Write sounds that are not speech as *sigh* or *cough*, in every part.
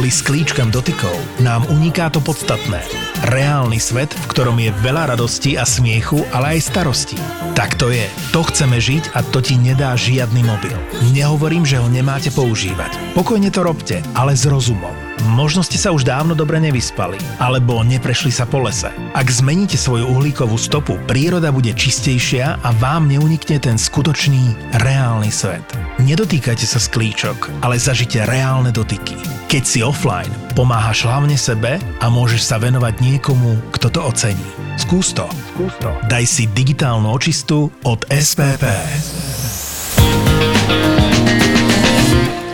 Kvôli sklíčkam dotykov nám uniká to podstatné. Reálny svet, v ktorom je veľa radosti a smiechu, ale aj starosti. Tak to je. To chceme žiť a to ti nedá žiadny mobil. Nehovorím, že ho nemáte používať. Pokojne to robte, ale s rozumom. Možno ste sa už dávno dobre nevyspali, alebo neprešli sa po lese. Ak zmeníte svoju uhlíkovú stopu, príroda bude čistejšia a vám neunikne ten skutočný, reálny svet. Nedotýkajte sa sklíčok, ale zažite reálne dotyky. Keď si offline, pomáhaš hlavne sebe a môžeš sa venovať niekomu, kto to ocení. Skús to. Skús to. Daj si digitálnu očistu od SPP.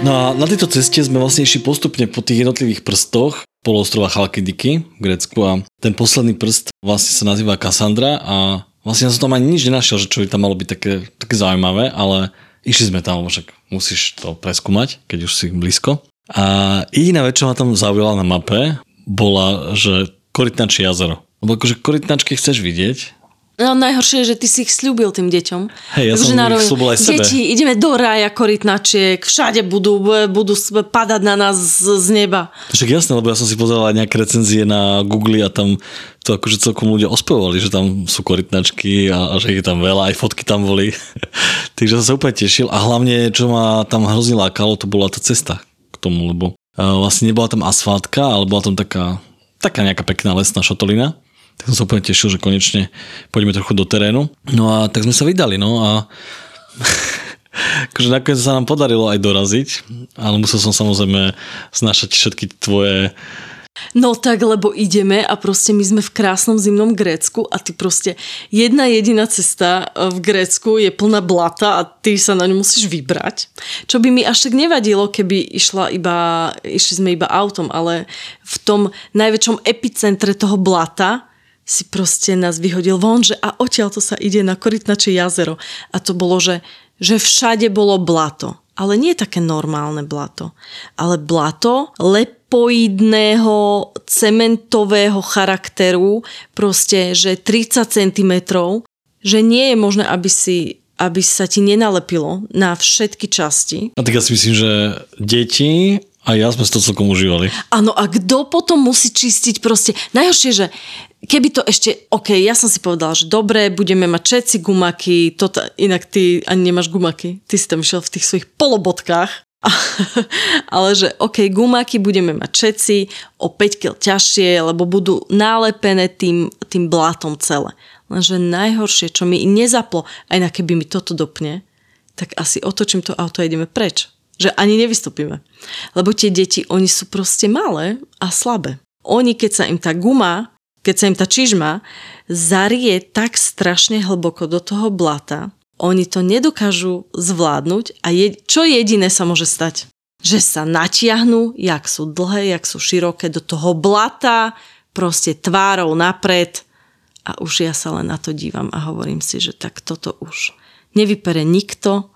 No a na tejto ceste sme vlastne išli postupne po tých jednotlivých prstoch poloostrova Chalkidiky v Grécku a ten posledný prst vlastne sa nazýva Cassandra a vlastne ja som tam ani nič nenašiel, že čo by tam malo byť také, také zaujímavé, ale išli sme tam, však musíš to preskúmať, keď už si blízko. A jediná vec, čo ma tam zaujala na mape, bola, že Korytnačie jazero. Lebo akože korytnačky chceš vidieť, No najhoršie je, že ty si ich slúbil tým deťom. Hej, ja Takže som ich narovinu, slúbil aj sebe. Deti, ideme do rája korytnačiek, všade budú, budú padať na nás z, z neba. Však jasné, lebo ja som si pozeral aj nejaké recenzie na Google a tam to akože celkom ľudia ospevovali, že tam sú korytnačky a, a že ich tam veľa, aj fotky tam boli. *laughs* Takže som sa úplne tešil a hlavne, čo ma tam hrozne lákalo, to bola tá cesta k tomu, lebo uh, vlastne nebola tam asfáltka, ale bola tam taká, taká nejaká pekná lesná šotolina. Tak som sa úplne tešil, že konečne pôjdeme trochu do terénu. No a tak sme sa vydali, no a *laughs* akože nakoniec sa nám podarilo aj doraziť, ale musel som samozrejme znašať všetky tvoje No tak, lebo ideme a proste my sme v krásnom zimnom Grécku a ty proste jedna jediná cesta e, v Grécku je plná blata a ty sa na ňu musíš vybrať. Čo by mi až tak nevadilo, keby išla iba, išli sme iba autom, ale v tom najväčšom epicentre toho blata si proste nás vyhodil von, že a odtiaľ to sa ide na Korytnačie jazero. A to bolo, že, že všade bolo blato. Ale nie také normálne blato, ale blato lepoidného, cementového charakteru, proste, že 30 cm, že nie je možné, aby si aby sa ti nenalepilo na všetky časti. A tak ja si myslím, že deti a ja sme si to celkom užívali. Áno, a kto potom musí čistiť proste? Najhoršie, že keby to ešte, OK, ja som si povedala, že dobre, budeme mať všetci gumaky, toto, inak ty ani nemáš gumaky, ty si tam išiel v tých svojich polobodkách, *laughs* ale že OK, gumaky budeme mať všetci o 5 kg ťažšie, lebo budú nalepené tým, tým blátom celé. Lenže najhoršie, čo mi nezaplo, aj na keby mi toto dopne, tak asi otočím to auto a ideme preč. Že ani nevystúpime. Lebo tie deti, oni sú proste malé a slabé. Oni, keď sa im tá guma, keď sa im tá čižma zarie tak strašne hlboko do toho blata, oni to nedokážu zvládnuť a je, čo jediné sa môže stať? Že sa natiahnú, jak sú dlhé, jak sú široké, do toho blata, proste tvárou napred a už ja sa len na to dívam a hovorím si, že tak toto už nevypere nikto,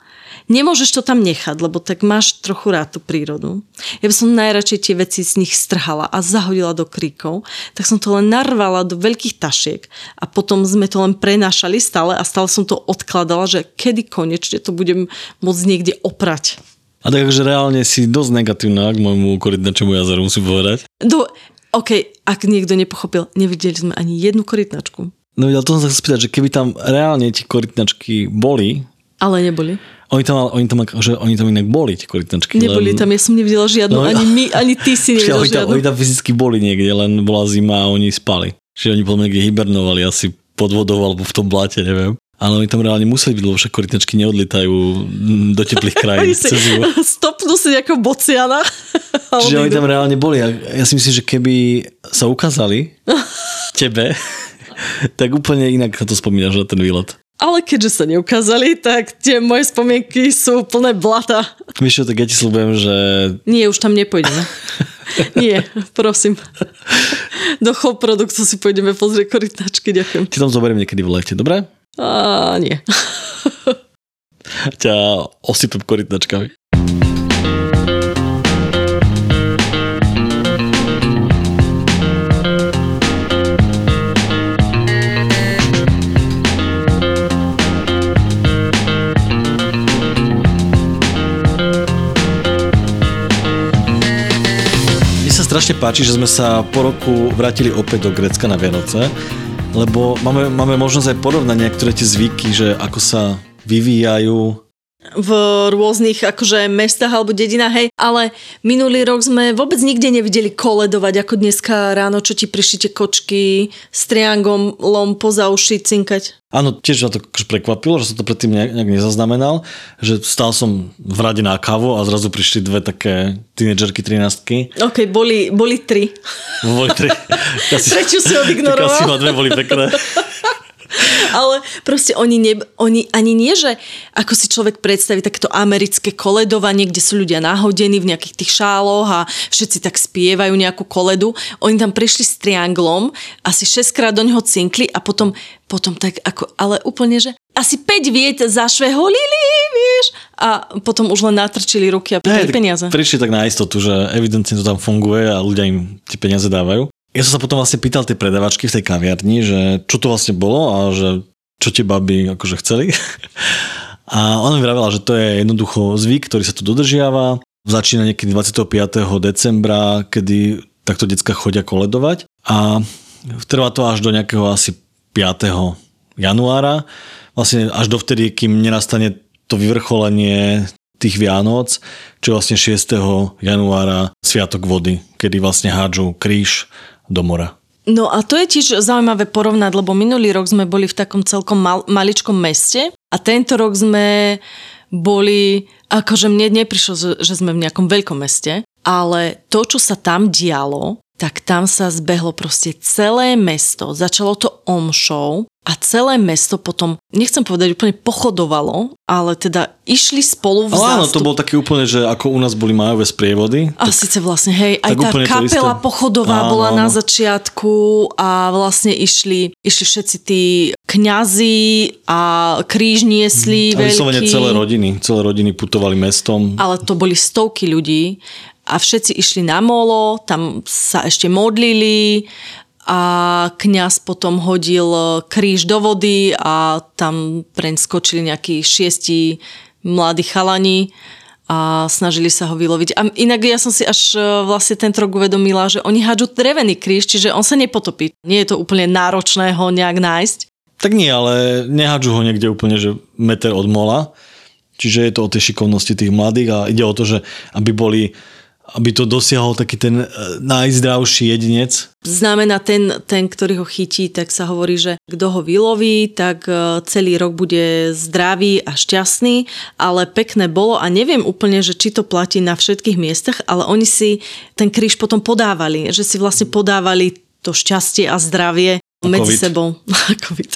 Nemôžeš to tam nechať, lebo tak máš trochu rád tú prírodu. Ja by som najradšej tie veci z nich strhala a zahodila do kríkov, tak som to len narvala do veľkých tašiek a potom sme to len prenášali stále a stále som to odkladala, že kedy konečne to budem môcť niekde oprať. A tak akože reálne si dosť negatívna k môjmu korytnačomu jazeru, musím povedať. Do, OK, ak niekto nepochopil, nevideli sme ani jednu korytnačku. No ja to som sa chcel spýtať, že keby tam reálne tie korytnačky boli, Ale neboli. Oni tam, oni tam, že oni tam inak boli, tie korytnačky. Neboli tam, ja som nevidela žiadnu, No, ani my, ani ty si *laughs* nevidel oni, tam, žiadnu. oni tam fyzicky boli niekde, len bola zima a oni spali. Čiže oni podľa mňa niekde hibernovali asi pod vodou alebo v tom bláte, neviem. Ale oni tam reálne museli byť, lebo však korytnačky neodlietajú mm, do teplých *laughs* krajín cez zimu. *laughs* stopnú si nejakého bociana. Čiže oni tam reálne boli. A ja si myslím, že keby sa ukázali tebe, tak úplne inak sa to spomínaš na ten výlet. Ale keďže sa neukázali, tak tie moje spomienky sú plné blata. Vieš čo, tak ja ti slúbujem, že Nie, už tam nepôjdeme. *laughs* Nie, prosím. Do produktu si pôjdeme pozrieť korytnačky, ďakujem. ti tam zoberiem niekedy v lete, dobre? A nie. *laughs* Ťa osypem korytnačkami. Strašne páči, že sme sa po roku vrátili opäť do Grécka na Vianoce, lebo máme, máme možnosť aj porovnať niektoré tie zvyky, že ako sa vyvíjajú v rôznych akože mestách alebo dedinách, hej, ale minulý rok sme vôbec nikde nevideli koledovať, ako dneska ráno, čo ti prišli tie kočky s triangolom poza uši cinkať. Áno, tiež ma to akože prekvapilo, že som to predtým nejak, nezaznamenal, že stál som v rade na kávu a zrazu prišli dve také tínedžerky 13 OK, boli, boli tri. Boli tri. *laughs* Tretiu si *laughs* odignoroval. Tak asi ma dve boli pekné. *laughs* *laughs* Ale proste oni, ne, oni ani nie, že ako si človek predstaví takto americké koledovanie, kde sú ľudia nahodení v nejakých tých šáloch a všetci tak spievajú nejakú koledu. Oni tam prišli s trianglom, asi 6 krát do neho cinkli a potom, potom tak ako, ale úplne, že asi 5 viet zašveholili, vieš, a potom už len natrčili ruky a pýtali peniaze. Prišli tak na istotu, že evidentne to tam funguje a ľudia im tie peniaze dávajú. Ja som sa potom vlastne pýtal tej predavačky v tej kaviarni, že čo to vlastne bolo a že čo tie baby akože chceli. *laughs* A ona mi vravela, že to je jednoducho zvyk, ktorý sa tu dodržiava. Začína niekedy 25. decembra, kedy takto decka chodia koledovať a trvá to až do nejakého asi 5. januára. Vlastne až dovtedy, kým nenastane to vyvrcholenie tých Vianoc, čo je vlastne 6. januára Sviatok vody, kedy vlastne hádžu kríž do mora. No a to je tiež zaujímavé porovnať, lebo minulý rok sme boli v takom celkom mal, maličkom meste a tento rok sme boli, akože mne neprišlo, že sme v nejakom veľkom meste, ale to, čo sa tam dialo, tak tam sa zbehlo proste celé mesto. Začalo to omšou a celé mesto potom, nechcem povedať úplne pochodovalo, ale teda išli spolu v Ale áno, zástup. to bol také úplne, že ako u nás boli majové sprievody. A síce vlastne, hej, aj tak tá kapela pochodová Áno, bola áno. na začiatku a vlastne išli, išli všetci tí kňazi a kríž niesli A vyslovene veľký. celé rodiny, celé rodiny putovali mestom. Ale to boli stovky ľudí a všetci išli na molo, tam sa ešte modlili a kňaz potom hodil kríž do vody a tam preň skočili nejakí šiesti mladí chalani a snažili sa ho vyloviť. A inak ja som si až e, vlastne tento rok uvedomila, že oni hádžu drevený kríž, čiže on sa nepotopí. Nie je to úplne náročné ho nejak nájsť. Tak nie, ale nehádžu ho niekde úplne, že meter od mola. Čiže je to o tej šikovnosti tých mladých a ide o to, že aby boli aby to dosiahol taký ten e, najzdravší jedinec. Znamená ten, ten, ktorý ho chytí, tak sa hovorí, že kto ho vyloví, tak e, celý rok bude zdravý a šťastný, ale pekné bolo a neviem úplne, že či to platí na všetkých miestach, ale oni si ten kríž potom podávali, že si vlastne podávali to šťastie a zdravie medzi COVID. sebou. *laughs* COVID.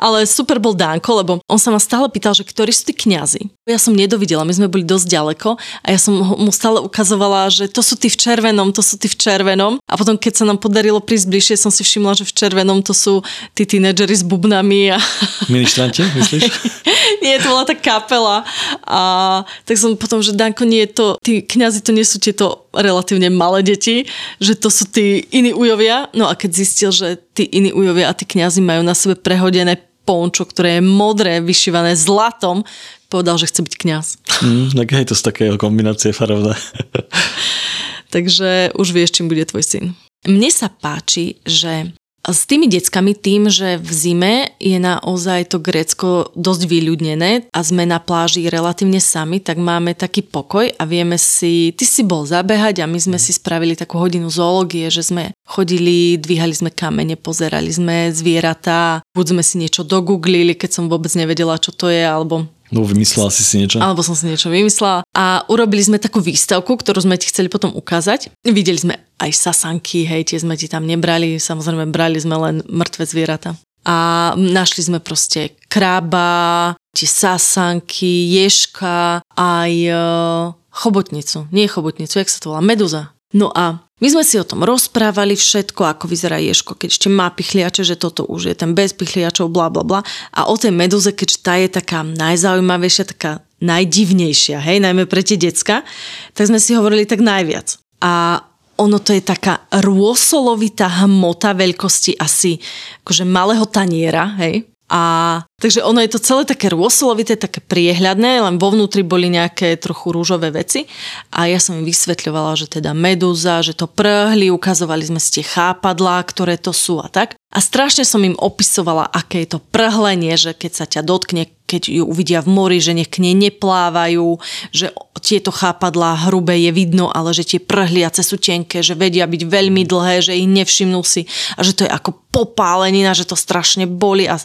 Ale super bol Danko, lebo on sa ma stále pýtal, že ktorí sú tí kňazi. Ja som nedovidela, my sme boli dosť ďaleko a ja som mu stále ukazovala, že to sú tí v červenom, to sú tí v červenom. A potom, keď sa nám podarilo prísť bližšie, som si všimla, že v červenom to sú tí tínedžeri s bubnami a Ministrante, myslíš? *laughs* nie, to bola tá kapela. A tak som potom, že Danko, nie je to, tí kňazi to nie sú tieto relatívne malé deti, že to sú tí iní ujovia. No a keď zistil, že tí iní ujovia a tí kňazi majú na sebe prehodené pončo, ktoré je modré, vyšívané zlatom, povedal, že chce byť kňaz. Mm, tak hej, to z takého kombinácie farovné. *laughs* Takže už vieš, čím bude tvoj syn. Mne sa páči, že s tými deckami tým, že v zime je naozaj to Grécko dosť vyľudnené a sme na pláži relatívne sami, tak máme taký pokoj a vieme si, ty si bol zabehať a my sme si spravili takú hodinu zoológie, že sme chodili, dvíhali sme kamene, pozerali sme zvieratá, buď sme si niečo dogooglili, keď som vôbec nevedela, čo to je, alebo No, vymyslela si si niečo? alebo som si niečo vymyslela. A urobili sme takú výstavku, ktorú sme ti chceli potom ukázať. Videli sme aj sasanky, hej, tie sme ti tam nebrali, samozrejme brali sme len mŕtve zvieratá. A našli sme proste krába, tie sasanky, ješka, aj e, chobotnicu. Nie chobotnicu, jak sa to volá? Meduza. No a my sme si o tom rozprávali všetko, ako vyzerá ješko, keď ešte má pichliače, že toto už je ten bez pichliačov, bla bla bla. A o tej meduze, keď tá je taká najzaujímavejšia, taká najdivnejšia, hej, najmä pre tie decka, tak sme si hovorili tak najviac. A ono to je taká rôsolovitá hmota veľkosti asi akože malého taniera, hej. A takže ono je to celé také rôsolovité, také priehľadné, len vo vnútri boli nejaké trochu rúžové veci. A ja som im vysvetľovala, že teda medúza, že to prhli, ukazovali sme si tie chápadlá, ktoré to sú a tak. A strašne som im opisovala, aké je to prhlenie, že keď sa ťa dotkne, keď ju uvidia v mori, že nech k nej neplávajú, že tieto chápadlá hrubé je vidno, ale že tie prhliace sú tenké, že vedia byť veľmi dlhé, že ich nevšimnú si a že to je ako popálenina, že to strašne boli. A...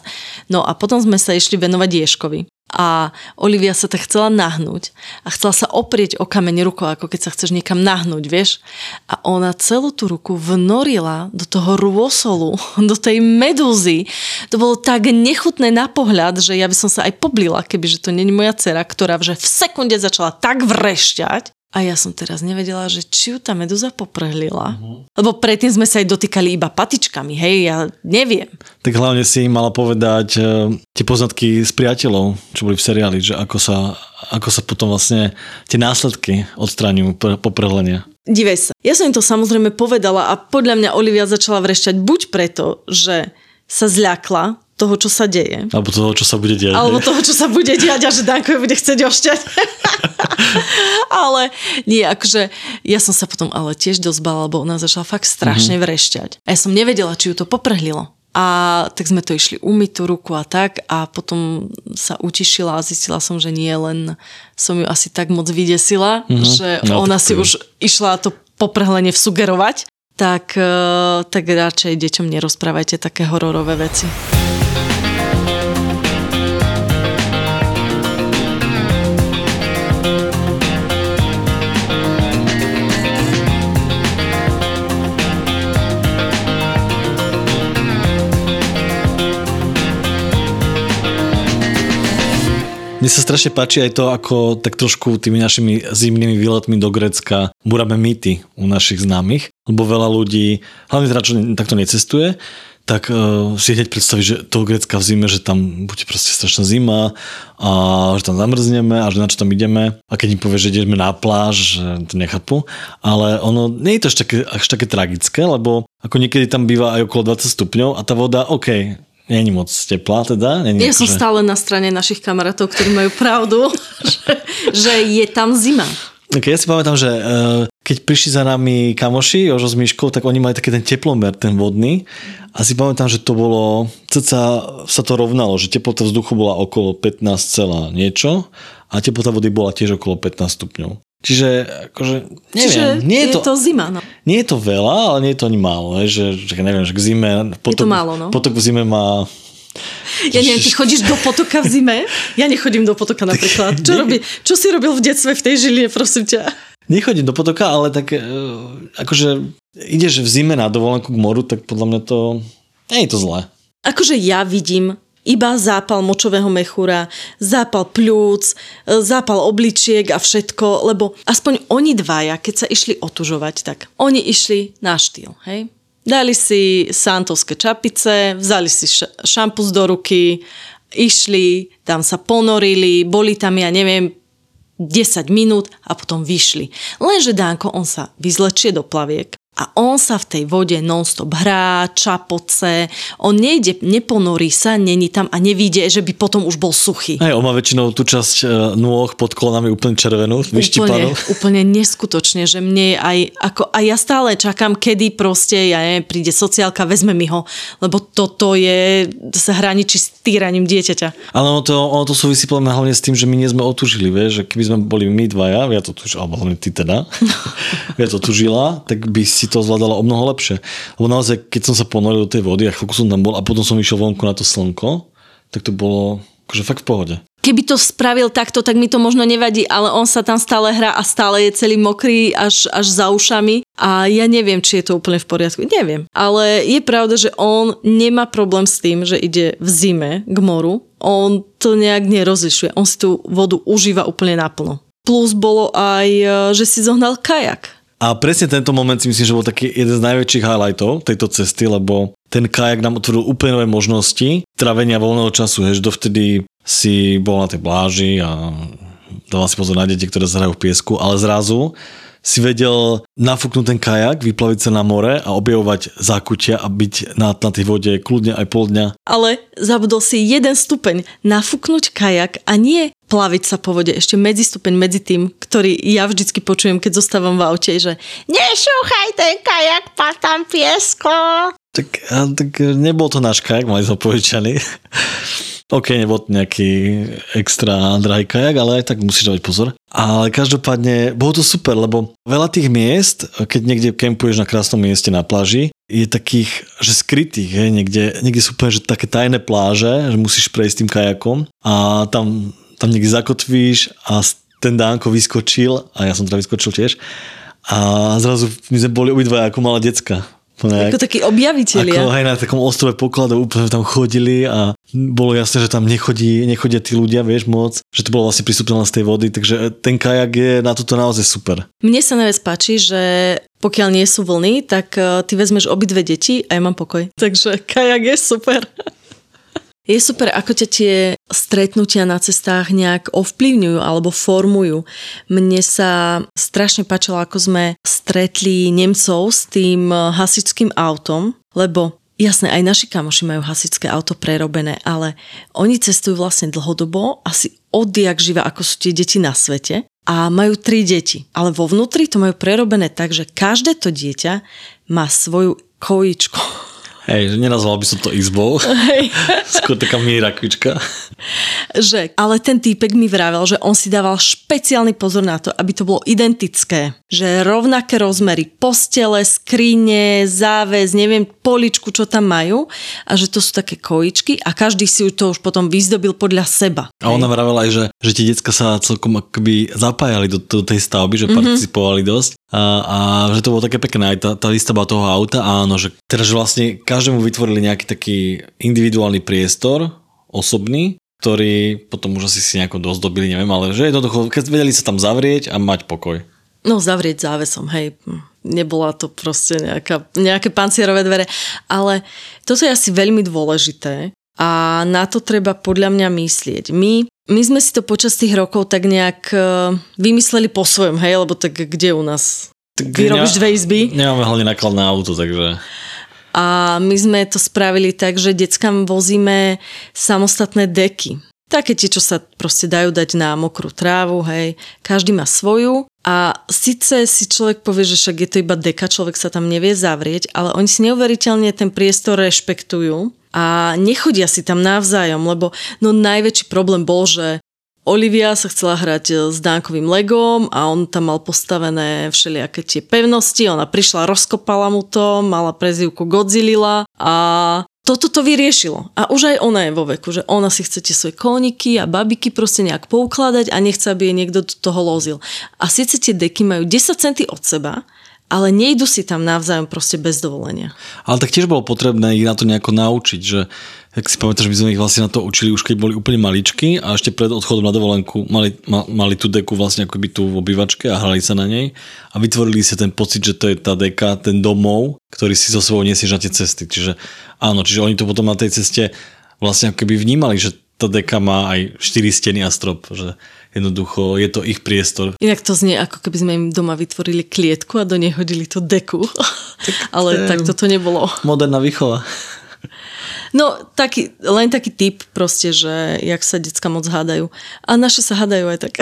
No a potom sme sa išli venovať Ješkovi a Olivia sa tak chcela nahnúť a chcela sa oprieť o kameň rukou, ako keď sa chceš niekam nahnúť, vieš. A ona celú tú ruku vnorila do toho rôsolu, *laughs* do tej medúzy. To bolo tak nechutné na pohľad, že ja by som sa aj poblila, kebyže to není moja dcera, ktorá že v sekunde začala tak vrešťať, a ja som teraz nevedela, že či ju tá medúza poprhlila. Uh-huh. Lebo predtým sme sa aj dotýkali iba patičkami, hej, ja neviem. Tak hlavne si im mala povedať uh, tie poznatky s priateľov, čo boli v seriáli, že ako sa, ako sa potom vlastne tie následky odstraňujú poprhlenia. Divej sa. Ja som im to samozrejme povedala a podľa mňa Olivia začala vrešťať buď preto, že sa zľakla toho, čo sa deje. Alebo toho, čo sa bude diať. Alebo toho, čo sa bude diať a že Danko bude chcieť ošťať. *laughs* ale nie, akože ja som sa potom ale tiež dosť bala, lebo ona začala fakt strašne mm-hmm. vrešťať. A ja som nevedela, či ju to poprhlilo. A tak sme to išli umyť tú ruku a tak a potom sa utišila a zistila som, že nie, len som ju asi tak moc vydesila, mm-hmm. že no, ona si už išla to poprhlenie vsugerovať tak, eh, tak radšej deťom nerozprávajte také hororové veci. Mne sa strašne páči aj to, ako tak trošku tými našimi zimnými výletmi do Grecka buráme mýty u našich známych, lebo veľa ľudí, hlavne teda čo takto necestuje, tak uh, si hneď predstaví, že toho Grecka v zime, že tam bude proste strašná zima a že tam zamrzneme a že na čo tam ideme. A keď im povie, že ideme na pláž, to nechápu. Ale ono nie je to až také, až také tragické, lebo ako niekedy tam býva aj okolo 20 stupňov a tá voda, OK, Není moc teplá teda? Není ja som že... stále na strane našich kamarátov, ktorí majú pravdu, *laughs* že, že je tam zima. Okay, ja si pamätám, že uh, keď prišli za nami kamoši, Jožo s Myškou, tak oni mali taký ten teplomer, ten vodný. A si pamätám, že to bolo, ceca sa to rovnalo, že teplota vzduchu bola okolo 15 celá niečo a teplota vody bola tiež okolo 15 stupňov. Čiže akože, neviem, Čiže nie je, je to, to zima, no. Nie je to veľa, ale nie je to ani málo, že, že neviem, že k zime... Potok, je to málo, no. Potok v zime má ja neviem, ty chodíš do potoka v zime? Ja nechodím do potoka napríklad. Čo, *laughs* robí, čo si robil v detstve v tej žiline, prosím ťa? Nechodím do potoka, ale tak e, akože ideš v zime na dovolenku k moru, tak podľa mňa to nie je to zlé. Akože ja vidím iba zápal močového mechúra, zápal pľúc, zápal obličiek a všetko, lebo aspoň oni dvaja, keď sa išli otužovať, tak oni išli na štýl, hej? Dali si santovské čapice, vzali si šampus do ruky, išli, tam sa ponorili, boli tam, ja neviem, 10 minút a potom vyšli. Lenže Dánko, on sa vyzlečie do plaviek, a on sa v tej vode nonstop hrá, čapoce, on nejde, neponorí sa, není tam a nevíde, že by potom už bol suchý. Aj on má väčšinou tú časť e, nôh pod kolonami úplne červenú, úplne, úplne neskutočne, že mne aj, ako, a ja stále čakám, kedy proste, ja neviem, príde sociálka, vezme mi ho, lebo toto je, sa hraničí s týraním dieťaťa. Ale ono to, ono to súvisí podľa hlavne s tým, že my nie sme otužili, vieš, že keby sme boli my dvaja, ja to tužila, alebo hlavne ty teda, *laughs* ja to tužila, tak by si to zvládala o mnoho lepšie. Lebo naozaj, keď som sa ponoril do tej vody a chvíľku som tam bol a potom som išiel vonku na to slnko, tak to bolo akože fakt v pohode. Keby to spravil takto, tak mi to možno nevadí, ale on sa tam stále hrá a stále je celý mokrý až, až za ušami a ja neviem, či je to úplne v poriadku. Neviem. Ale je pravda, že on nemá problém s tým, že ide v zime k moru. On to nejak nerozlišuje. On si tú vodu užíva úplne naplno. Plus bolo aj, že si zohnal kajak a presne tento moment si myslím, že bol taký jeden z najväčších highlightov tejto cesty, lebo ten kajak nám otvoril úplne nové možnosti trávenia voľného času. Hež dovtedy si bol na tej pláži a dával si pozor na deti, ktoré zhrajú v piesku, ale zrazu si vedel nafúknúť ten kajak, vyplaviť sa na more a objavovať zákutia a byť na, tej vode kľudne aj pol dňa. Ale zabudol si jeden stupeň. Nafúknuť kajak a nie plaviť sa po vode. Ešte medzistupeň medzi tým, ktorý ja vždycky počujem, keď zostávam v aute, že nešúchaj ten kajak, pá tam piesko. Tak, tak nebol to náš kajak, mali sme požičaný. *laughs* OK, nebol to nejaký extra drahý kajak, ale aj tak musíš dávať pozor. Ale každopádne, bolo to super, lebo veľa tých miest, keď niekde kempuješ na krásnom mieste na pláži, je takých, že skrytých, hej, niekde, niekde sú úplne, že také tajné pláže, že musíš prejsť tým kajakom a tam, tam niekde zakotvíš a ten Dánko vyskočil a ja som teda vyskočil tiež a zrazu my sme boli obidva ako malé decka. Nejak, ako takí objaviteľia. Ako aj na takom ostrove pokladov úplne tam chodili a bolo jasné, že tam nechodí, nechodia tí ľudia, vieš, moc, že to bolo vlastne prístupné z tej vody, takže ten kajak je na toto naozaj super. Mne sa najviac páči, že pokiaľ nie sú vlny, tak eh, ty vezmeš obidve deti a ja mám pokoj. Takže kajak je super. Je super, ako ťa tie stretnutia na cestách nejak ovplyvňujú alebo formujú. Mne sa strašne páčilo, ako sme stretli Nemcov s tým hasičským autom, lebo Jasné, aj naši kamoši majú hasičské auto prerobené, ale oni cestujú vlastne dlhodobo, asi odjak živa, ako sú tie deti na svete a majú tri deti. Ale vo vnútri to majú prerobené tak, že každé to dieťa má svoju kojičku Hej, že nenazval by som to izbou. Hej. *laughs* Skôr taká mírakvička. Že, ale ten týpek mi vravel, že on si dával špeciálny pozor na to, aby to bolo identické. Že rovnaké rozmery postele, skrine, záväz, neviem, poličku, čo tam majú a že to sú také kojičky a každý si to už potom vyzdobil podľa seba. A ona vravela aj, že, že tie decka sa celkom akoby zapájali do, do tej stavby, že mm-hmm. participovali dosť a, a že to bolo také pekné, aj tá, tá výstava toho auta, áno, že teraz vlastne každému vytvorili nejaký taký individuálny priestor, osobný, ktorý potom už asi si nejako dozdobili, neviem, ale že jednoducho, keď vedeli sa tam zavrieť a mať pokoj. No zavrieť závesom, hej. Nebola to proste nejaká, nejaké pancierové dvere, ale toto je asi veľmi dôležité a na to treba podľa mňa myslieť. My my sme si to počas tých rokov tak nejak uh, vymysleli po svojom, hej, lebo tak kde u nás? Tak Vyrobíš dve izby? Nemáme hlavne náklad na auto, takže... A my sme to spravili tak, že deckám vozíme samostatné deky. Také tie, čo sa proste dajú dať na mokrú trávu, hej. Každý má svoju a síce si človek povie, že však je to iba deka, človek sa tam nevie zavrieť, ale oni si neuveriteľne ten priestor rešpektujú a nechodia si tam navzájom, lebo no najväčší problém bol, že Olivia sa chcela hrať e, s Dánkovým legom a on tam mal postavené všelijaké tie pevnosti, ona prišla, rozkopala mu to, mala prezivku Godzilla a toto to vyriešilo. A už aj ona je vo veku, že ona si chce tie svoje koniky a babiky proste nejak poukladať a nechce, aby jej niekto do toho lozil. A síce tie deky majú 10 centy od seba, ale nejdu si tam navzájom proste bez dovolenia. Ale tak tiež bolo potrebné ich na to nejako naučiť, že ak si pamätáš, my sme ich vlastne na to učili už keď boli úplne maličky a ešte pred odchodom na dovolenku mali, ma, mali tú deku vlastne ako by tu v obývačke a hrali sa na nej a vytvorili si ten pocit, že to je tá deka, ten domov, ktorý si so sebou nesieš na tie cesty. Čiže áno, čiže oni to potom na tej ceste vlastne ako keby vnímali, že tá deka má aj 4 steny a strop, že jednoducho je to ich priestor. Inak to znie ako keby sme im doma vytvorili klietku a do nej hodili to deku. Tak *laughs* Ale tak toto nebolo. Moderná výchova. No, taký, len taký typ proste, že jak sa decka moc hádajú. A naše sa hádajú aj tak.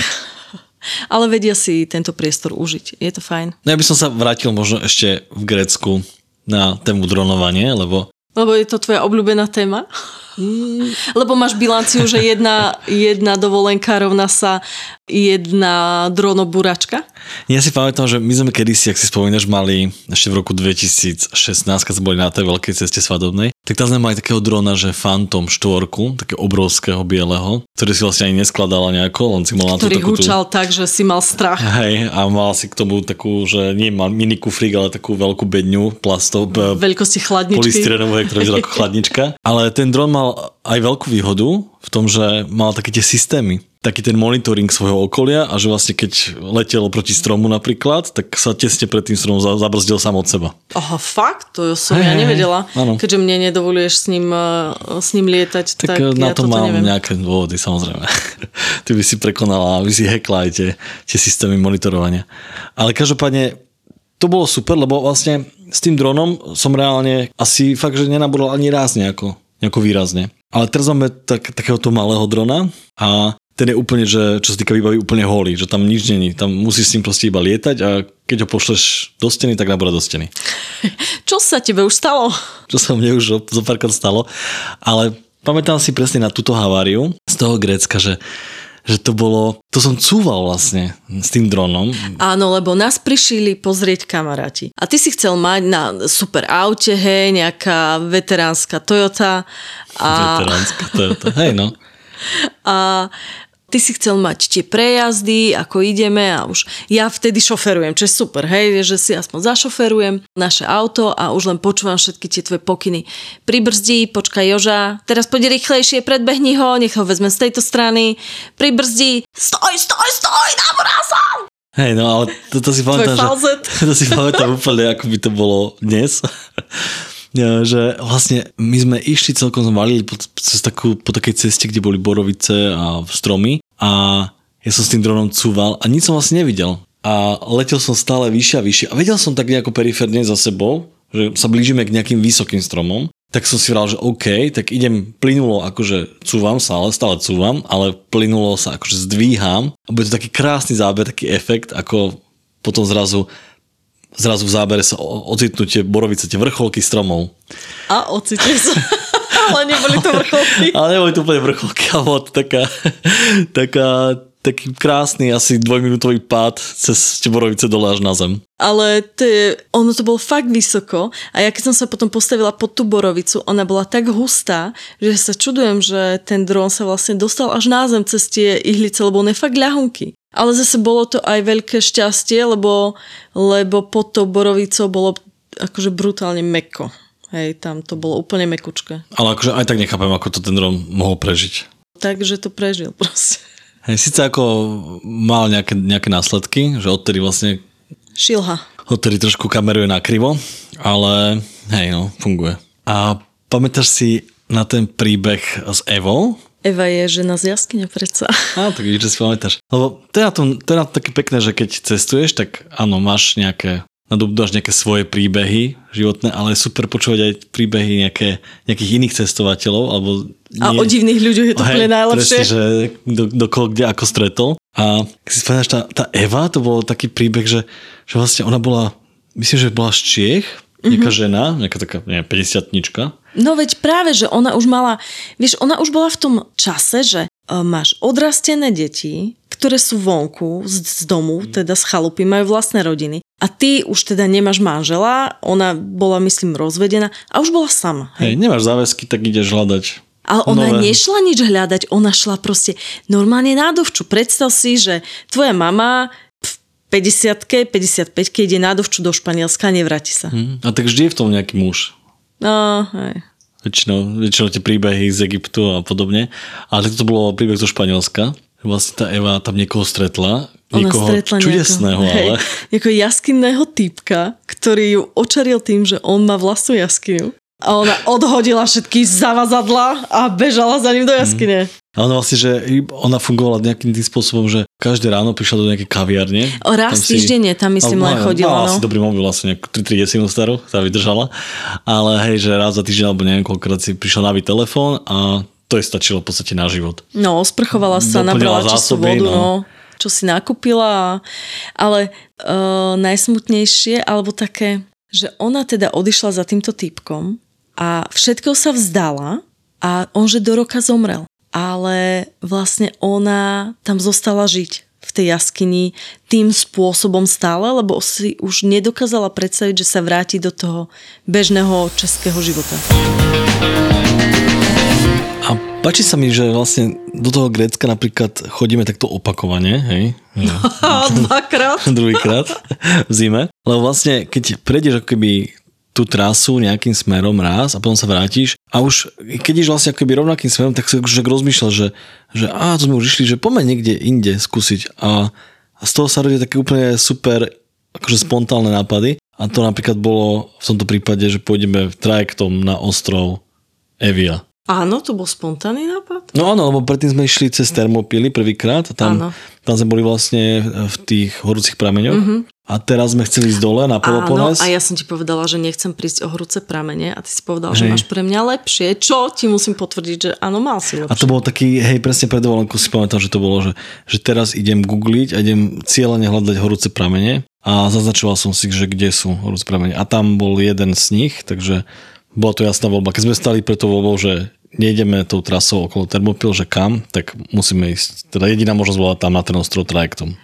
*laughs* Ale vedia si tento priestor užiť. Je to fajn. No ja by som sa vrátil možno ešte v Grécku na tému dronovanie, lebo... Lebo je to tvoja obľúbená téma? Mm. *laughs* Lebo máš bilanciu, že jedna, jedna dovolenka rovná sa jedna dronoburačka? Ja si pamätám, že my sme kedysi, ak si spomínaš, mali ešte v roku 2016, keď sme boli na tej veľkej ceste svadobnej, tak tam sme mali takého drona, že Phantom 4, také obrovského bieleho, ktorý si vlastne ani neskladala nejako, len si mal na to Ktorý húčal tú... tak, že si mal strach. Hej, a mal si k tomu takú, že nie mal mini kufrík, ale takú veľkú bedňu plastov. Veľkosti chladničky. Polystyrenovej, ktorá vyzerá ako *laughs* chladnička. Ale ten dron mal aj veľkú výhodu v tom, že mal také tie systémy taký ten monitoring svojho okolia a že vlastne keď letel proti stromu napríklad, tak sa tesne pred tým stromom za- zabrzdil sám od seba. Aha, fakt? To som Hej, ja nevedela. áno. Keďže mne nedovoluješ s ním, eh, s ním lietať, Tak, tak, na ja to mám neviem. nejaké dôvody, samozrejme. *laughs* Ty by si prekonala, by si hackla aj tie, tie systémy monitorovania. Ale každopádne to bolo super, lebo vlastne s tým dronom som reálne asi fakt, že nenabudol ani raz nejako, nejako výrazne. Ale teraz máme tak, takéhoto malého drona a ten je úplne, že čo sa týka výbavy, úplne holý, že tam nič není. Tam musíš s ním proste iba lietať a keď ho pošleš do steny, tak nabúra do steny *laughs* Čo sa tebe už stalo? čo sa mne už zo párkrát stalo, ale pamätám si presne na túto haváriu z toho Grécka, že, že to bolo, to som cúval vlastne s tým dronom. Áno, lebo nás prišili pozrieť kamaráti. A ty si chcel mať na super aute, hej, nejaká veteránska Toyota. A, Veteránska Toyota. Hej no. a ty si chcel mať tie prejazdy, ako ideme a už ja vtedy šoferujem, čo je super, hej, že si aspoň zašoferujem naše auto a už len počúvam všetky tie tvoje pokyny. Pribrzdí, počkaj Joža, teraz poď rýchlejšie, predbehni ho, nech ho vezme z tejto strany, pribrzdí, stoj, stoj, stoj, nabúral som! Hej no, ale to, to si pamätám, že, *laughs* to si pamätám úplne, ako by to bolo dnes. Ja, že vlastne my sme išli celkom, sme valili po, cez takú, po takej ceste, kde boli borovice a stromy. A ja som s tým dronom cúval a nič som vlastne nevidel. A letel som stále vyššie a vyššie. A vedel som tak nejako periférne za sebou, že sa blížime k nejakým vysokým stromom, tak som si vral, že OK, tak idem plynulo, akože cúvam sa, ale stále cúvam, ale plynulo sa akože zdvíham. A bude to taký krásny záber, taký efekt, ako potom zrazu zrazu v zábere sa ocitnú tie borovice, tie vrcholky stromov. A ocitli sa. *laughs* Ale neboli to vrcholky. *laughs* Ale neboli to úplne vrcholky, ale bola to taká, *laughs* taká, taký krásny asi dvojminútový pád cez tie borovice dole až na zem. Ale to je, ono to bolo fakt vysoko a ja keď som sa potom postavila pod tú borovicu, ona bola tak hustá, že sa čudujem, že ten dron sa vlastne dostal až na zem cez tie ihlice, lebo on je fakt ľahunky. Ale zase bolo to aj veľké šťastie, lebo, lebo pod tou borovicou bolo akože brutálne meko. Hej, tam to bolo úplne mekučké. Ale akože aj tak nechápem, ako to ten dron mohol prežiť. Takže to prežil proste. Hej, síce ako mal nejaké, nejaké následky, že odtedy vlastne Šilha. odtedy trošku kameruje na krivo, ale hej no, funguje. A pamätáš si na ten príbeh s Evou? Eva je žena z jaskyne predsa. Á, tak vidíš, že si pamätáš. Lebo to je, na to také pekné, že keď cestuješ, tak áno, máš nejaké, nadobúdaš nejaké svoje príbehy životné, ale je super počúvať aj príbehy nejaké, nejakých iných cestovateľov, alebo A o divných ľuďoch je to úplne najlepšie. Presne, že do, do koho kde ako stretol. A keď si spomínaš, tá, tá Eva, to bol taký príbeh, že, že vlastne ona bola, myslím, že bola z Čiech, nejaká Mhm. žena, nejaká taká, neviem, 50 No veď práve, že ona už mala, vieš, ona už bola v tom čase, že e, máš odrastené deti, ktoré sú vonku z, z domu, teda z chalupy, majú vlastné rodiny. A ty už teda nemáš manžela, ona bola, myslím, rozvedená a už bola sama. Hej. Hej, nemáš záväzky, tak ideš hľadať. Ale ona nové. nešla nič hľadať, ona šla proste normálne nádovču. Predstav si, že tvoja mama 50 55 ide nádovču do Španielska a nevráti sa. Hm. A tak vždy je v tom nejaký muž. No, hej. Väčšinou, väčšinou tie príbehy z Egyptu a podobne. Ale to bolo príbeh zo Španielska. Vlastne tá Eva tam niekoho stretla. Ona Niekoho stretla čudesného, nejakého, ale... *laughs* hej, nejakého jaskinného typka, ktorý ju očaril tým, že on má vlastnú jaskyňu. A ona odhodila všetky zavazadla a bežala za ním do jaskyne. A ona vlastne, že ona fungovala nejakým tým spôsobom, že každé ráno prišla do nejakej kaviarne. O raz Tam si- týždenne tam myslím len mala- chodila. Mala asi No. dobrý mobil, vlastne nejakú 3 desinu starú, tá vydržala. Ale hej, že raz za týždeň alebo neviem koľkokrát si prišiel nabiť telefón a to je stačilo v podstate na život. no, sprchovala sa, nabrala čistú vodu, no. no. čo si nakúpila. Ale uh, najsmutnejšie, alebo také, že ona teda odišla za týmto typkom a všetko sa vzdala a on že do roka zomrel. Ale vlastne ona tam zostala žiť v tej jaskyni tým spôsobom stále, lebo si už nedokázala predstaviť, že sa vráti do toho bežného českého života. A páči sa mi, že vlastne do toho Grécka napríklad chodíme takto opakovane, hej? *laughs* Dvakrát. *laughs* Druhýkrát v zime. Lebo vlastne, keď prejdeš ako keby tú trasu nejakým smerom raz a potom sa vrátiš a už keď ideš vlastne akoby rovnakým smerom, tak si už rozmýšľal, že, že á, to sme už išli, že poďme niekde inde skúsiť a, a z toho sa rodia také úplne super akože spontánne nápady a to napríklad bolo v tomto prípade, že pôjdeme trajektom na ostrov Evia. Áno, to bol spontánny nápad? No áno, lebo predtým sme išli cez Termopily prvýkrát a tam, tam sme boli vlastne v tých horúcich prameňoch. Mm-hmm. A teraz sme chceli ísť dole na Peloponés. Áno, a ja som ti povedala, že nechcem prísť o horúce pramene a ty si povedal, hej. že máš pre mňa lepšie. Čo ti musím potvrdiť, že áno, mal si lepšie. A to bol taký, hej, presne pred dovolenkou si pamätám, že to bolo, že, že teraz idem googliť a idem cieľene hľadať horúce pramene a zaznačoval som si, že kde sú horúce pramene. A tam bol jeden z nich, takže bola to jasná voľba. Keď sme stali pre to voľbou, že nejdeme tou trasou okolo Termopil, že kam, tak musíme ísť. Teda jediná možnosť bola tam na ten ostrov trajektom.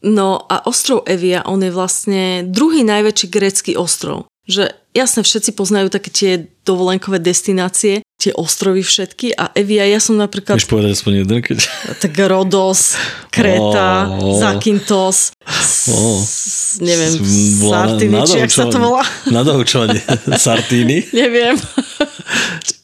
No a ostrov Evia, on je vlastne druhý najväčší grécky ostrov. Že jasne všetci poznajú také tie dovolenkové destinácie, tie ostrovy všetky a Evia, ja som napríklad... Vieš povedať aspoň jeden, keď... Tak Rodos, Kreta, oh, Zakynthos, oh, neviem, Sartiny, či jak sa to volá? Nadoučovanie. *laughs* Sartiny? neviem *laughs*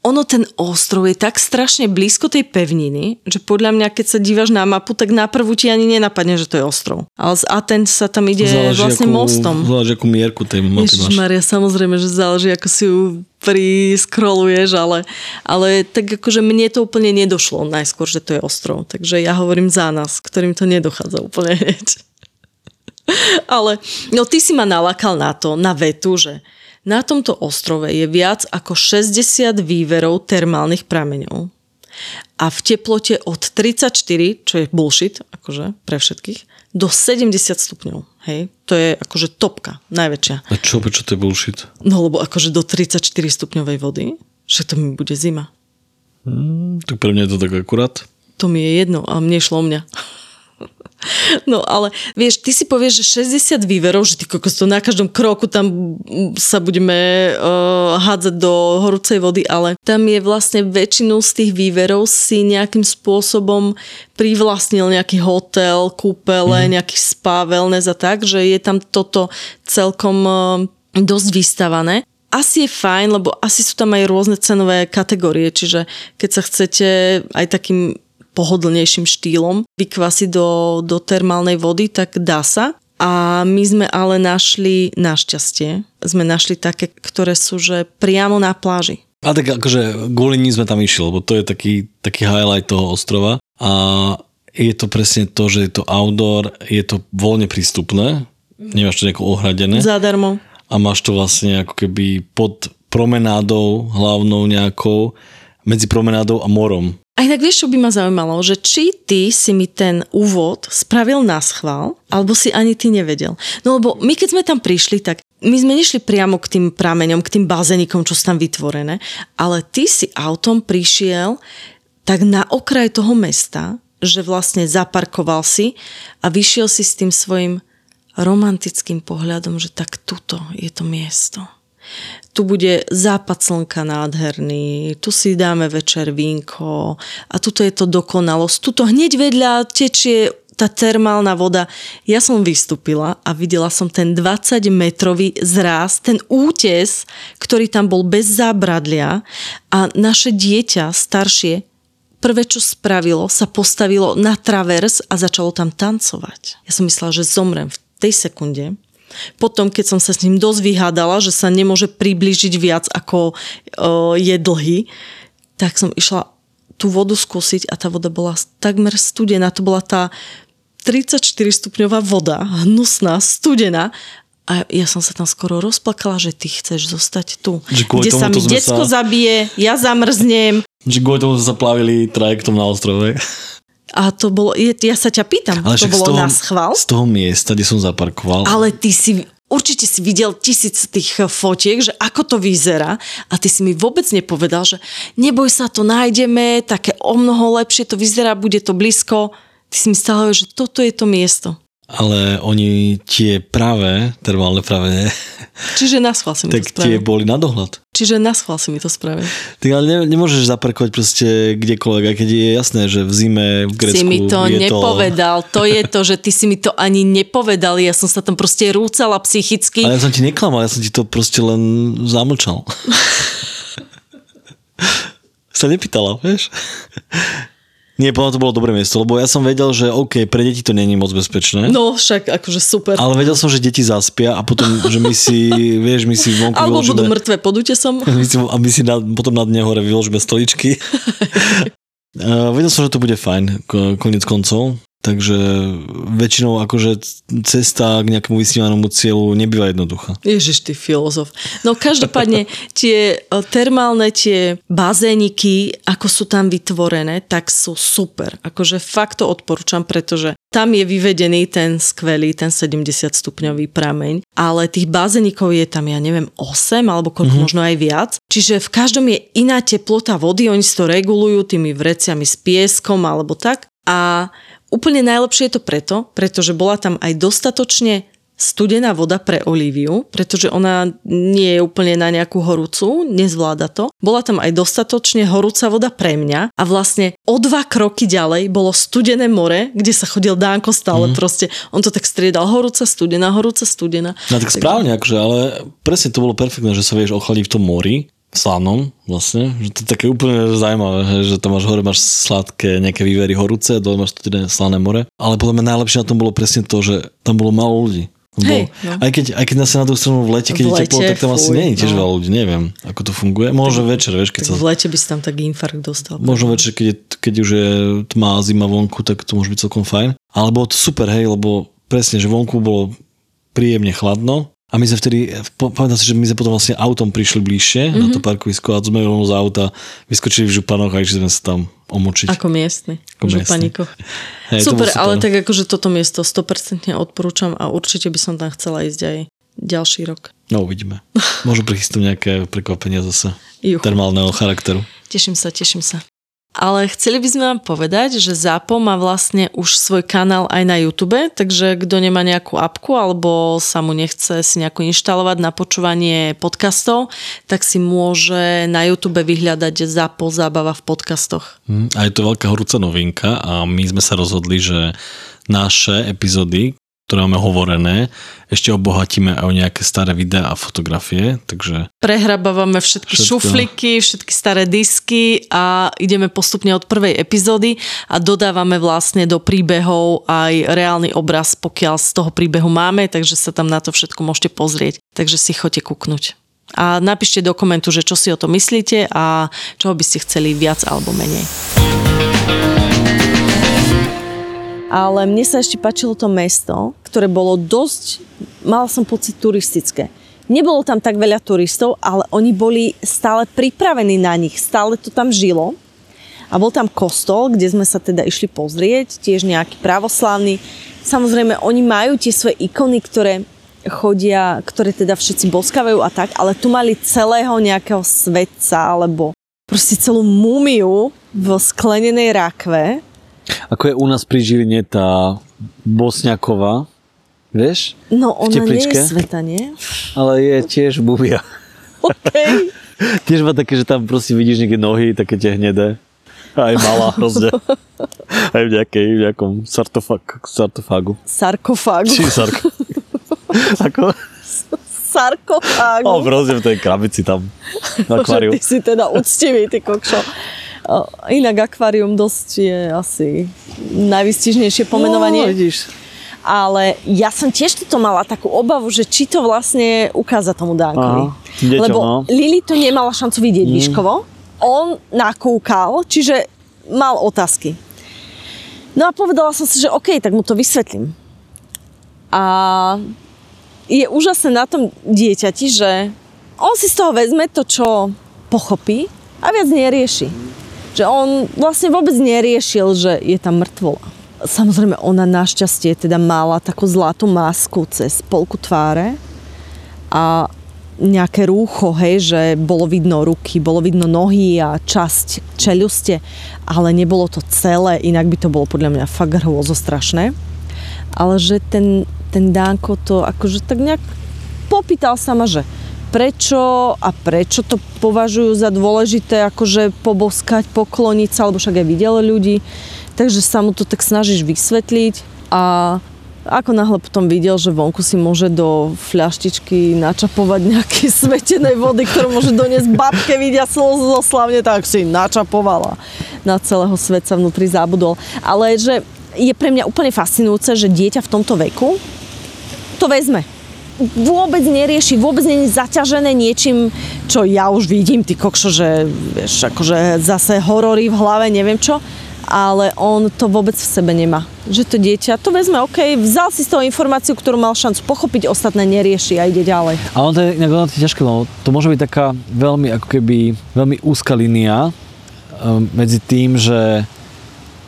ono ten ostrov je tak strašne blízko tej pevniny, že podľa mňa, keď sa dívaš na mapu, tak na prvú ti ani nenapadne, že to je ostrov. Ale z Aten sa tam ide záleží vlastne akú, mostom. Záleží, akú mierku tej mapy máš. Maria, samozrejme, že záleží, ako si ju priskroluješ, ale, ale tak akože mne to úplne nedošlo najskôr, že to je ostrov. Takže ja hovorím za nás, ktorým to nedochádza úplne hneď. *laughs* ale no ty si ma nalakal na to, na vetu, že na tomto ostrove je viac ako 60 výverov termálnych prameňov a v teplote od 34, čo je bullshit, akože pre všetkých, do 70 stupňov. Hej, to je akože topka, najväčšia. A čo, prečo to je bullshit? No lebo akože do 34 stupňovej vody, že to mi bude zima. Hmm, tak pre mňa je to tak akurát. To mi je jedno a mne šlo mňa. No ale vieš, ty si povieš, že 60 výverov, že ty kokos to na každom kroku tam sa budeme uh, hádzať do horúcej vody, ale tam je vlastne väčšinu z tých výverov si nejakým spôsobom privlastnil nejaký hotel, kúpele, mm. nejaký spa, wellness a tak, že je tam toto celkom uh, dosť vystavané asi je fajn, lebo asi sú tam aj rôzne cenové kategórie, čiže keď sa chcete aj takým pohodlnejším štýlom vykvasiť do, do termálnej vody, tak dá sa. A my sme ale našli, našťastie, sme našli také, ktoré sú že priamo na pláži. A tak akože kvôli ní sme tam išli, lebo to je taký, taký highlight toho ostrova. A je to presne to, že je to outdoor, je to voľne prístupné, nemáš to nejako ohradené. Zadarmo. A máš to vlastne ako keby pod promenádou hlavnou nejakou, medzi promenádou a morom. A inak vieš, čo by ma zaujímalo, že či ty si mi ten úvod spravil na schvál, alebo si ani ty nevedel. No lebo my keď sme tam prišli, tak my sme nešli priamo k tým prameňom, k tým bazenikom, čo sú tam vytvorené, ale ty si autom prišiel tak na okraj toho mesta, že vlastne zaparkoval si a vyšiel si s tým svojim romantickým pohľadom, že tak tuto je to miesto tu bude západ slnka nádherný, tu si dáme večer vínko a tuto je to dokonalosť. Tuto hneď vedľa tečie tá termálna voda. Ja som vystúpila a videla som ten 20-metrový zráz, ten útes, ktorý tam bol bez zábradlia a naše dieťa staršie prvé, čo spravilo, sa postavilo na travers a začalo tam tancovať. Ja som myslela, že zomrem v tej sekunde. Potom, keď som sa s ním dosť vyhádala, že sa nemôže priblížiť viac ako uh, je dlhý, tak som išla tú vodu skúsiť a tá voda bola takmer studená. To bola tá 34 stupňová voda, hnusná, studená a ja som sa tam skoro rozplakala, že ty chceš zostať tu. Kde sa mi detsko sa... zabije, ja zamrznem. Že kvôli tomu sa zaplavili trajektom na ostrove. A to bolo, ja sa ťa pýtam, Ale to bolo toho, na schvál? Z toho miesta, kde som zaparkoval. Ale ty si, určite si videl tisíc tých fotiek, že ako to vyzerá a ty si mi vôbec nepovedal, že neboj sa, to nájdeme, také o mnoho lepšie to vyzerá, bude to blízko. Ty si mi stále že toto je to miesto. Ale oni tie práve, termálne práve, *laughs* Čiže na schvál si mi tak to tie spravil. boli na dohľad. Čiže na schvál si mi to spravil. Tak ale ne, nemôžeš zaparkovať proste kdekoľvek, aj keď je jasné, že v zime v Grécku si mi to je nepovedal. To... to je to, že ty si mi to ani nepovedal. Ja som sa tam proste rúcala psychicky. Ale ja som ti neklamal, ja som ti to proste len zamlčal. *laughs* sa nepýtala, vieš? Nie, podľa to bolo dobré miesto, lebo ja som vedel, že OK, pre deti to není moc bezpečné. No však akože super. Ale vedel som, že deti zaspia a potom, že my si, *laughs* vieš, my si vonku Alebo vyložíme, budú mŕtve pod útesom. *laughs* my si, a my si na, potom na dne hore vyložíme stoličky. uh, *laughs* vedel som, že to bude fajn, ko- konec koncov. Takže väčšinou akože cesta k nejakému vysnívanému cieľu nebýva jednoduchá. Ježiš, ty filozof. No každopádne tie e, termálne, tie bazéniky, ako sú tam vytvorené, tak sú super. Akože fakt to odporúčam, pretože tam je vyvedený ten skvelý, ten 70 stupňový prameň, ale tých bazénikov je tam, ja neviem, 8 alebo koľko mm-hmm. možno aj viac. Čiže v každom je iná teplota vody, oni si to regulujú tými vreciami s pieskom alebo tak. A Úplne najlepšie je to preto, pretože bola tam aj dostatočne studená voda pre Olíviu, pretože ona nie je úplne na nejakú horúcu, nezvláda to. Bola tam aj dostatočne horúca voda pre mňa a vlastne o dva kroky ďalej bolo studené more, kde sa chodil Dánko stále mm. proste. On to tak striedal horúca, studená, horúca, studená. No tak správne, akože, ale presne to bolo perfektné, že sa vieš ochladiť v tom mori slanom vlastne, že to je také úplne zaujímavé, hej, že tam máš hore máš sladké nejaké vývery horúce, dole máš to teda slané more, ale podľa mňa najlepšie na tom bolo presne to, že tam bolo málo ľudí. Hej, no. aj, keď, aj keď na na tú stranu v lete, keď v je teplo, tak tam asi fuj, nie je tiež no. veľa ľudí, neviem, ako to funguje. Možno večer, vieš, keď sa... v lete by si tam tak infarkt dostal. Možno večer, keď, je, keď už je tma a zima vonku, tak to môže byť celkom fajn. Ale bolo to super, hej, lebo presne, že vonku bolo príjemne chladno, a my sme vtedy, pamätám si, že my sme potom vlastne autom prišli bližšie mm-hmm. na to parkovisko a sme rovno z auta vyskočili v županoch a išli sme sa tam omočiť. Ako miestny. Ako. Hej, to super, super. ale tak akože toto miesto 100% odporúčam a určite by som tam chcela ísť aj ďalší rok. No uvidíme. *laughs* Možno prichystám nejaké prekvapenia zase Juchu. termálneho charakteru. Teším sa, teším sa. Ale chceli by sme vám povedať, že Zápo má vlastne už svoj kanál aj na YouTube, takže kto nemá nejakú apku alebo sa mu nechce si nejako inštalovať na počúvanie podcastov, tak si môže na YouTube vyhľadať Zápo zábava v podcastoch. Hm, A je to veľká horúca novinka a my sme sa rozhodli, že naše epizódy, ktoré máme hovorené, ešte obohatíme aj o nejaké staré videá a fotografie, takže Prehrabávame všetky Všetko. šufliky, všetky staré disky a ideme postupne od prvej epizódy a dodávame vlastne do príbehov aj reálny obraz, pokiaľ z toho príbehu máme, takže sa tam na to všetko môžete pozrieť. Takže si choďte kúknuť. A napíšte do komentu, že čo si o to myslíte a čoho by ste chceli viac alebo menej. Ale mne sa ešte páčilo to mesto, ktoré bolo dosť, mala som pocit, turistické. Nebolo tam tak veľa turistov, ale oni boli stále pripravení na nich, stále to tam žilo. A bol tam kostol, kde sme sa teda išli pozrieť, tiež nejaký pravoslavný. Samozrejme, oni majú tie svoje ikony, ktoré chodia, ktoré teda všetci boskávajú a tak, ale tu mali celého nejakého svetca, alebo proste celú múmiu v sklenenej rakve, Ako je u nás pri Žiline tá Bosňaková, vieš? No ona nie je sveta, nie? Ale je tiež bubia. *laughs* OK. *laughs* Tiež má také, že tam proste vidíš niekde nohy, také tie hnedé. Aj malá hrozne. *laughs* Aj v, nejakej, v nejakom sartofag, sartofágu. Sarkofágu. Či sarko... Ako? Sarkofágu. O, v tej krabici tam. Na akváriu. Ty si teda úctivý, ty kokšo. Inak akvárium dosť je asi najvystižnejšie pomenovanie. No, vidíš. ale ja som tiež toto mala takú obavu, že či to vlastne ukáza tomu Dánkovi. Deťom, Lebo no. Lili to nemala šancu vidieť mm. výškovo. On nakúkal, čiže mal otázky. No a povedala som si, že OK, tak mu to vysvetlím. A je úžasné na tom dieťati, že on si z toho vezme to, čo pochopí a viac nerieši. Že on vlastne vôbec neriešil, že je tam mŕtvola. Samozrejme, ona našťastie teda mala takú zlatú masku cez polku tváre a nejaké rúcho, hej, že bolo vidno ruky, bolo vidno nohy a časť čeluste, ale nebolo to celé, inak by to bolo podľa mňa fakt hrôzo strašné. Ale že ten, ten Dánko to akože tak nejak popýtal sa že prečo a prečo to považujú za dôležité akože poboskať, pokloniť sa, alebo však aj videl ľudí. Takže sa mu to tak snažíš vysvetliť a ako náhle potom videl, že vonku si môže do fľaštičky načapovať nejaké *laughs* svetenej vody, ktorú môže doniesť babke, vidia slzo slavne, tak si načapovala. Na celého svet sa vnútri zabudol. Ale že je pre mňa úplne fascinujúce, že dieťa v tomto veku to vezme. Vôbec nerieši, vôbec nie je zaťažené niečím, čo ja už vidím, ty kokšo, že vieš, akože zase horory v hlave, neviem čo ale on to vôbec v sebe nemá. Že to dieťa to vezme, OK, vzal si z toho informáciu, ktorú mal šancu pochopiť, ostatné nerieši a ide ďalej. A on to je inak veľmi ťažké, lebo to môže byť taká veľmi ako keby, veľmi úzka línia um, medzi tým, že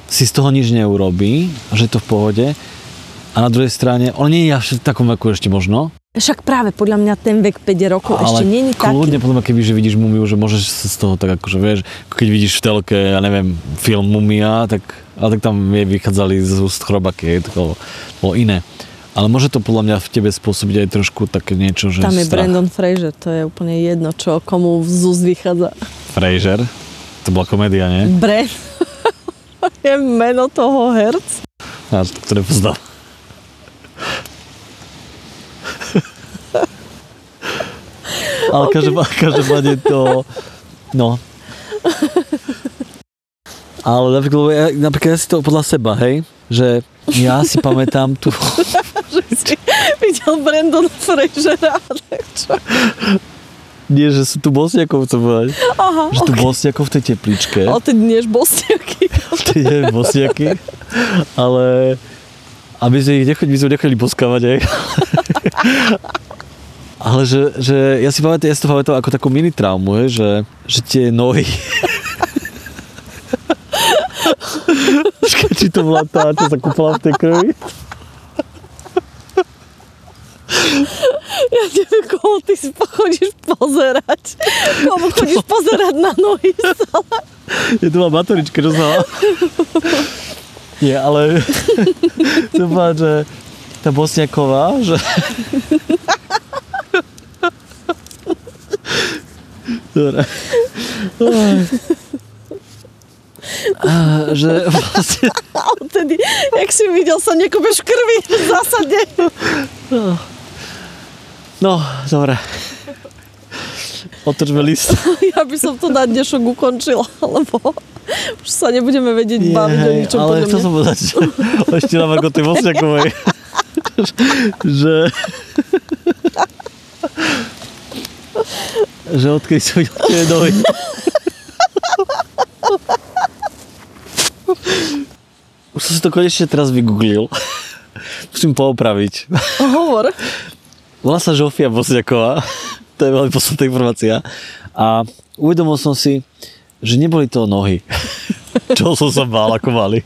si z toho nič neurobí, že je to v pohode a na druhej strane, on nie je v takom veku ešte možno, však práve podľa mňa ten vek 5 rokov ale ešte není taký. kľudne potom, keby že vidíš mumiu, že môžeš z toho tak akože vieš, keď vidíš v telke, ja neviem, film Mumia, tak, ale tak tam je, vychádzali z úst chrobaky, to bolo, bolo iné. Ale môže to podľa mňa v tebe spôsobiť aj trošku také niečo, že Tam je strach. Brandon Fraser, to je úplne jedno, čo komu z úst vychádza. Fraser? To bola komédia, nie? Bre. *laughs* je meno toho herc. Ja to nepoznám. Ale okay. každopádne, to... No. Ale napríklad, ja, napríklad ja si to podľa seba, hej, že ja si pamätám tu... *laughs* že si videl Brandon Frasera, tak čo? Nie, že sú tu bosniakov, chcem povedať. Aha, že tu okay. bosniakov v tej tepličke. Ale ty dnieš bosniaky. *laughs* Ty nie bosniaky, ale aby sme ich nechali, my sme nechali boskávať, hej. *laughs* Ale že, že ja si pamätám, ja si to pamätám ako takú mini traumu, hej, že, že tie nohy... *laughs* Či to bola tá, čo sa kúpala v tej krvi? Ja neviem, koho ty si chodíš pozerať. Komu chodíš pozerať na nohy stále. Je to bola matorička, čo sa... Nie, ale... *laughs* Chcem povedať, že tá Bosniaková, že... A, že vlastne... *laughs* A odtedy, jak si videl, sa nekopeš v krvi v zásade. No, dobre. Otočme list. *laughs* Ja by som to na dnešok ukončila, lebo už sa nebudeme vedieť Je, baviť o ničom ale chcel som povedať, že ešte nám ako tej Bosniakovej. *laughs* že... že odkedy som videl tie nohy. Už som si to konečne teraz vygooglil. Musím poopraviť. Hovor. Volá sa Žofia Bosniaková. To je veľmi posledná informácia. A uvedomil som si, že neboli to nohy. *laughs* Čo som sa bál ako mali.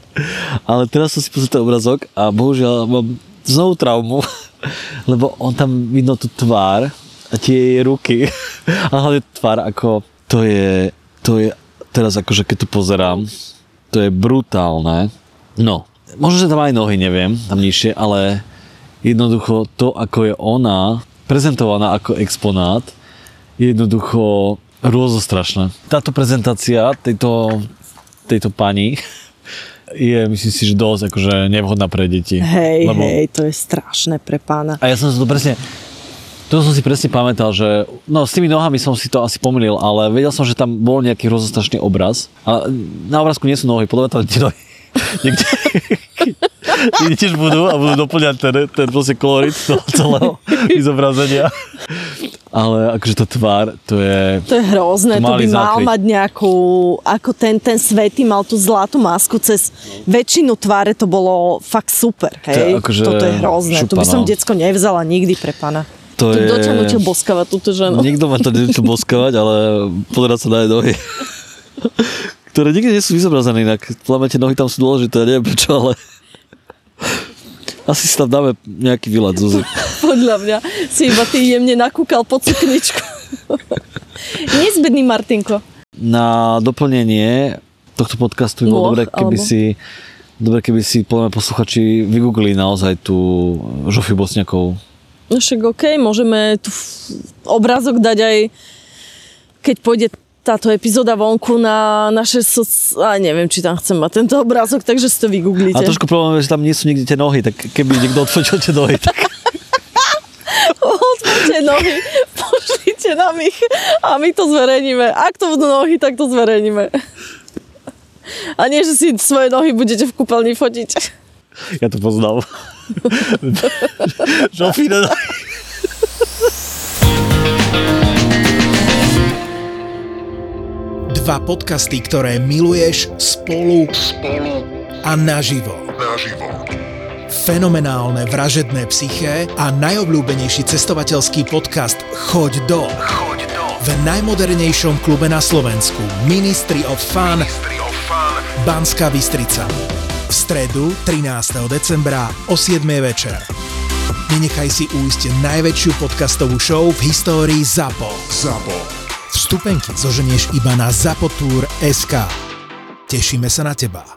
Ale teraz som si pozrel ten obrazok a bohužiaľ mám znovu traumu, *laughs* lebo on tam vidno tú tvár a tie jej ruky. *laughs* A hlavne tvár ako to je, to je teraz akože keď to pozerám, to je brutálne. No, možno, že tam aj nohy, neviem, tam nižšie, ale jednoducho to, ako je ona prezentovaná ako exponát, je jednoducho rôzostrašné. Táto prezentácia tejto, tejto pani *laughs* je, myslím si, že dosť akože nevhodná pre deti. Hej, Lebo- hej, to je strašné pre pána. A ja som si to presne, to som si presne pamätal, že no s tými nohami som si to asi pomýlil, ale vedel som, že tam bol nejaký rozostrašný obraz. A na obrázku nie sú nohy, podľa mňa tam tie nohy *laughs* niekde, *laughs* niekde tiež budú a budú doplňať ten, ten proste kolorit toho celého *laughs* zobrazenia. Ale akože tá tvár, to je... To je hrozné, to, To by mali mal mať nejakú, ako ten, ten svetý mal tú zlatú masku cez väčšinu tváre, to bolo fakt super, hej. akože Toto je hrozné, tu by šupa, som no. decko nevzala nikdy pre pána. To je... do ťa nutil boskavať túto ženu. Niekto ma to nechce *laughs* boskavať, ale pozerať sa na jej nohy. *laughs* Ktoré nikde nie sú vyzobrazené inak. Podľa tie nohy tam sú dôležité, neviem prečo, ale... Asi si tam dáme nejaký výlet, Zuzi. *laughs* Podľa mňa si iba ty jemne nakúkal pod sukničku. Nezbedný Martinko. Na doplnenie tohto podcastu by bolo dobre, keby alebo? si Dobre, keby si podľa mňa posluchači vygooglili naozaj tú Žofiu Bosniakovú. No však OK, môžeme tu obrázok dať aj, keď pôjde táto epizóda vonku na naše soc... A neviem, či tam chcem mať tento obrázok, takže si to vygooglite. A trošku problém je, že tam nie sú nikde tie nohy, tak keby niekto odfočil tie nohy, tak Otvorte nohy, *laughs* pošlite nám ich a my to zverejníme. Ak to budú nohy, tak to zverejníme. A nie, že si svoje nohy budete v kúpeľni fotiť. ja to poznám. Žofíne nohy. Dva podcasty, ktoré miluješ spolu, spolu a naživo. naživo. Fenomenálne vražedné psyché a najobľúbenejší cestovateľský podcast Choď do. Choď do V najmodernejšom klube na Slovensku Ministry of Fun Ministry of Fun Banská Bystrica. V stredu 13. decembra o 7. večer. Nenechaj si újsť najväčšiu podcastovú show v histórii ZAPO. ZAPO. Vstupenky zoženieš iba na zapotur.sk. Tešíme sa na teba.